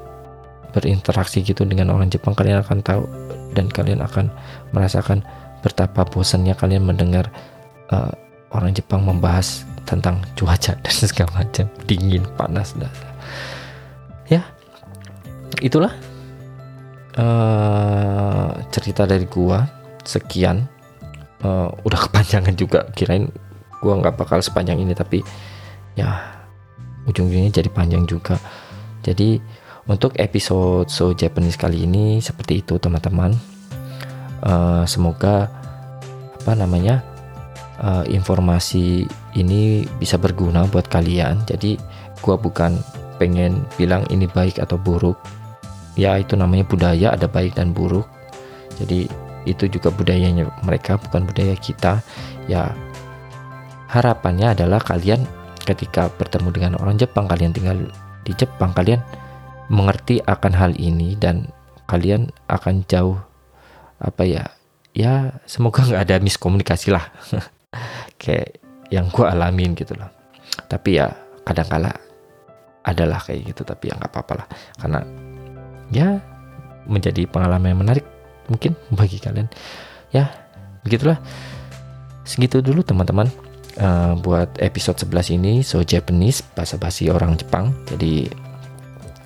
berinteraksi gitu dengan orang Jepang kalian akan tahu dan kalian akan merasakan betapa bosannya kalian mendengar uh, orang Jepang membahas tentang cuaca *laughs* dan segala macam dingin panas dan ya itulah uh, cerita dari gua. Sekian. Uh, udah *laughs* kepanjangan juga. Kirain gue nggak bakal sepanjang ini tapi ya ujung-ujungnya jadi panjang juga. Jadi untuk episode so Japanese kali ini seperti itu teman-teman. Uh, semoga apa namanya uh, informasi ini bisa berguna buat kalian. Jadi gue bukan pengen bilang ini baik atau buruk. Ya itu namanya budaya ada baik dan buruk. Jadi itu juga budayanya mereka bukan budaya kita. Ya harapannya adalah kalian ketika bertemu dengan orang Jepang kalian tinggal di Jepang kalian mengerti akan hal ini dan kalian akan jauh apa ya ya semoga nggak ada miskomunikasi lah. *laughs* Kayak yang gue alamin gitu loh. Tapi ya kadang-kala adalah kayak gitu tapi ya nggak apa-apa lah. Karena ya menjadi pengalaman yang menarik mungkin *laughs* bagi kalian. Ya begitulah. Segitu dulu teman-teman uh, buat episode 11 ini so Japanese bahasa basi orang Jepang. Jadi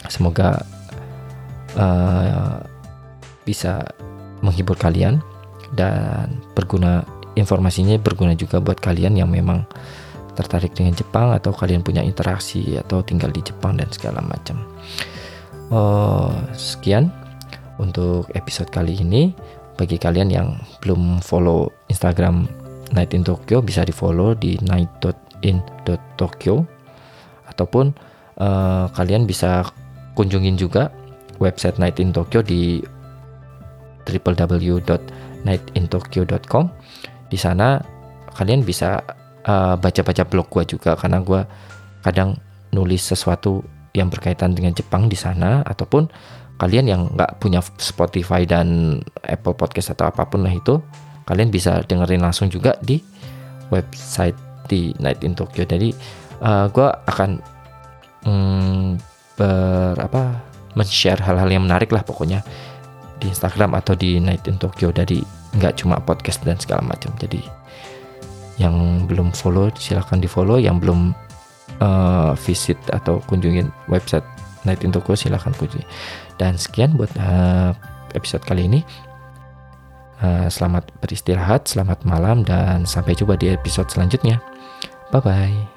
semoga uh, bisa menghibur kalian dan berguna informasinya berguna juga buat kalian yang memang tertarik dengan Jepang atau kalian punya interaksi atau tinggal di Jepang dan segala macam. Uh, sekian untuk episode kali ini. Bagi kalian yang belum follow Instagram Night in Tokyo bisa di follow di night.in.tokyo ataupun uh, kalian bisa kunjungin juga website Night in Tokyo di www.nightintokyo.com. Di sana kalian bisa baca baca-baca blog gue juga karena gue kadang nulis sesuatu yang berkaitan dengan Jepang di sana ataupun kalian yang nggak punya Spotify dan Apple Podcast atau apa pun lah itu kalian bisa dengerin langsung juga di website di Night in Tokyo jadi uh, gue akan mm, ber apa men-share hal-hal yang menarik lah pokoknya di Instagram atau di Night in Tokyo. Jadi nggak cuma podcast dan segala macam. Jadi yang belum follow silahkan di follow yang belum uh, visit atau kunjungin website Night in Tokyo silahkan kunjungi. Dan sekian buat uh, episode kali ini. Uh, selamat beristirahat selamat malam dan sampai jumpa di episode selanjutnya. Bye bye